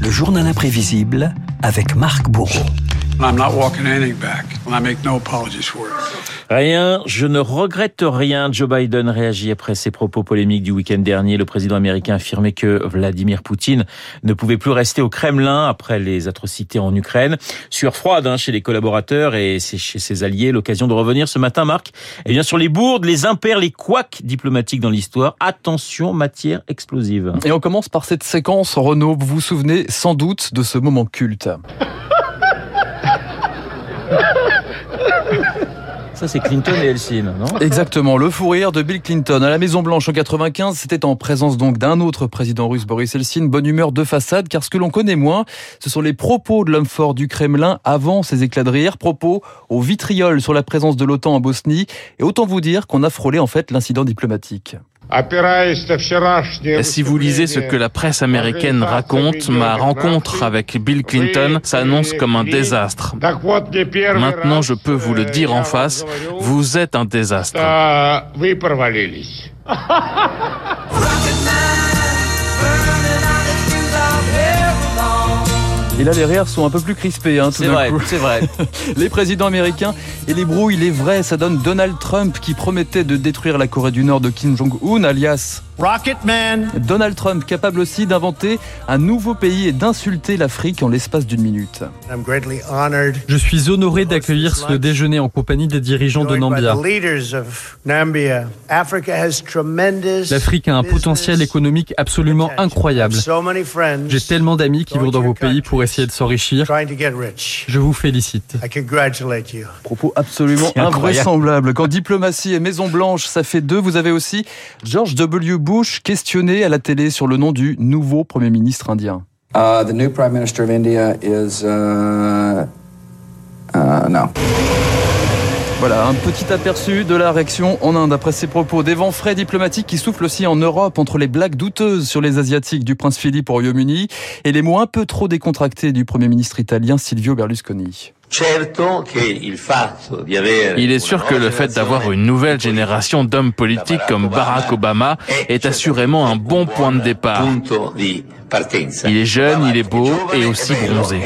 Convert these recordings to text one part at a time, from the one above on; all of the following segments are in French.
Le journal imprévisible avec Marc Bourreau. I'm not walking anything back, and I make no apologies for it. Rien, je ne regrette rien. Joe Biden réagit après ses propos polémiques du week-end dernier. Le président américain affirmait que Vladimir Poutine ne pouvait plus rester au Kremlin après les atrocités en Ukraine. Sueur froide hein, chez les collaborateurs et chez ses alliés. L'occasion de revenir ce matin, Marc, eh bien sur les bourdes, les impairs, les couacs diplomatiques dans l'histoire. Attention, matière explosive. Et on commence par cette séquence, Renaud. Vous vous souvenez sans doute de ce moment culte? Ça, c'est Clinton et Helsinki, non? Exactement, le fou rire de Bill Clinton. À la Maison-Blanche en 95, c'était en présence donc d'un autre président russe, Boris Helsinki. Bonne humeur de façade, car ce que l'on connaît moins, ce sont les propos de l'homme fort du Kremlin avant ses éclats de rire. Propos au vitriol sur la présence de l'OTAN en Bosnie. Et autant vous dire qu'on a frôlé en fait l'incident diplomatique. Si vous lisez ce que la presse américaine raconte, ma rencontre avec Bill Clinton s'annonce comme un désastre. Maintenant, je peux vous le dire en face, vous êtes un désastre. Et là, les rires sont un peu plus crispés. Hein, c'est vrai, c'est vrai. les présidents américains et les brouilles, il est vrai, ça donne Donald Trump qui promettait de détruire la Corée du Nord de Kim Jong-un, alias Rocketman. Donald Trump capable aussi d'inventer un nouveau pays et d'insulter l'Afrique en l'espace d'une minute. Je suis honoré d'accueillir ce déjeuner en compagnie des dirigeants de Nambia. L'Afrique a un potentiel économique absolument incroyable. J'ai tellement d'amis qui vont dans vos pays pour essayer de s'enrichir. Je vous félicite. Propos absolument invraisemblables. Quand diplomatie et Maison Blanche, ça fait deux, vous avez aussi George W. Bush questionné à la télé sur le nom du nouveau Premier ministre indien. Uh, the new Prime Minister of India is uh, uh, no. Voilà, un petit aperçu de la réaction en Inde après ces propos. Des vents frais diplomatiques qui soufflent aussi en Europe entre les blagues douteuses sur les Asiatiques du prince Philippe au Royaume-Uni et les mots un peu trop décontractés du Premier ministre italien Silvio Berlusconi. Il est sûr que le fait d'avoir une nouvelle génération d'hommes politiques comme Barack Obama est assurément un bon point de départ. Il est jeune, il est beau et aussi bronzé.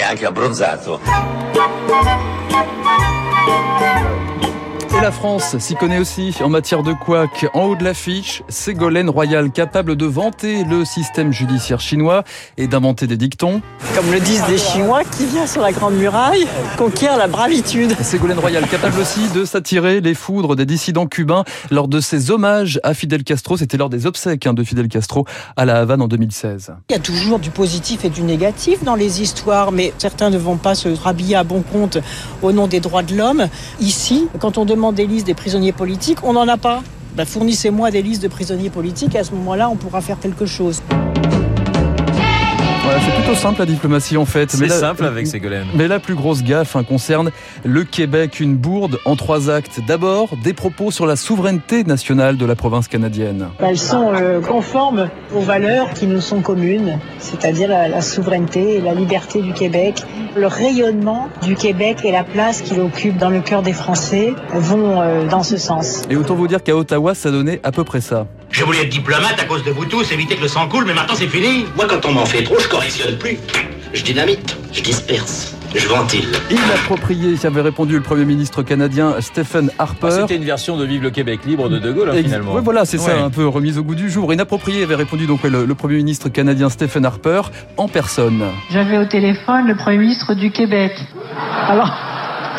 La France s'y connaît aussi en matière de couac. En haut de l'affiche, Ségolène Royal, capable de vanter le système judiciaire chinois et d'inventer des dictons. Comme le disent des Chinois, qui vient sur la Grande Muraille conquiert la bravitude. Ségolène Royal, capable aussi de s'attirer les foudres des dissidents cubains lors de ses hommages à Fidel Castro. C'était lors des obsèques hein, de Fidel Castro à La Havane en 2016. Il y a toujours du positif et du négatif dans les histoires, mais certains ne vont pas se rhabiller à bon compte au nom des droits de l'homme. Ici, quand on demande des listes des prisonniers politiques, on n'en a pas. Ben, Fournissez-moi des listes de prisonniers politiques, et à ce moment-là, on pourra faire quelque chose. Voilà, c'est plutôt simple la diplomatie en fait. C'est simple avec Ségolène. Mais la plus grosse gaffe hein, concerne le Québec, une bourde en trois actes. D'abord, des propos sur la souveraineté nationale de la province canadienne. Elles sont euh, conformes aux valeurs qui nous sont communes, c'est-à-dire la, la, souveraineté et la liberté du Québec. Le rayonnement du Québec et la place qu'il occupe dans le cœur des Français vont euh, dans ce sens. Et autant vous dire qu'à Ottawa, ça donnait à peu près ça. Je voulais être diplomate à cause de vous tous, éviter que le sang coule, mais maintenant c'est fini. Moi, quand on m'en fait trop, je correctionne plus. Je dynamite, je disperse, je ventile. Inapproprié, avait répondu le Premier ministre canadien Stephen Harper. Ah, C'était une version de Vive le Québec libre de De Gaulle, hein, finalement. Oui, voilà, c'est ça, un peu remise au goût du jour. Inapproprié avait répondu donc le, le Premier ministre canadien Stephen Harper en personne. J'avais au téléphone le Premier ministre du Québec. Alors,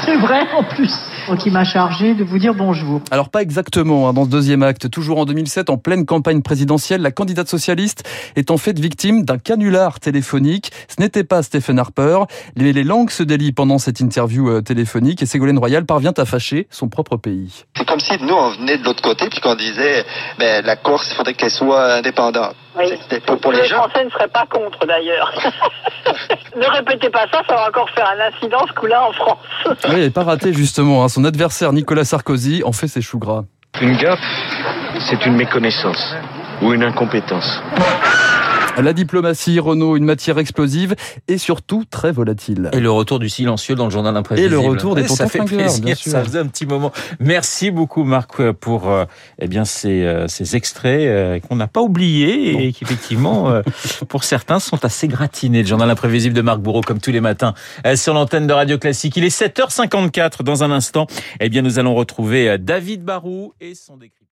c'est vrai en plus. Donc il m'a chargé de vous dire bonjour. Alors pas exactement, hein, dans ce deuxième acte, toujours en 2007, en pleine campagne présidentielle, la candidate socialiste est en fait victime d'un canular téléphonique. Ce n'était pas Stephen Harper, les langues se délient pendant cette interview euh, téléphonique et Ségolène Royal parvient à fâcher son propre pays. C'est comme si nous on venait de l'autre côté puis qu'on disait ben, la Corse, il faudrait qu'elle soit indépendante. Oui. Pour, pour les, les gens. Français ne seraient pas contre d'ailleurs. ne répétez pas ça, ça va encore faire un incident ce coup-là en France. Oui, il n'est pas raté justement. Hein. Son adversaire Nicolas Sarkozy en fait ses choux gras. Une gaffe, c'est une méconnaissance ou une incompétence. La diplomatie, Renault, une matière explosive et surtout très volatile. Et le retour du silencieux dans le journal imprévisible. Et le retour des Ça fait plaisir, ça faisait un petit moment. Merci beaucoup Marc pour euh, eh bien ces, euh, ces extraits euh, qu'on n'a pas oubliés et qui effectivement pour certains sont assez gratinés. Le journal imprévisible de Marc Bourreau comme tous les matins sur l'antenne de Radio Classique. Il est 7h54 dans un instant. Eh bien nous allons retrouver David Barou et son décret.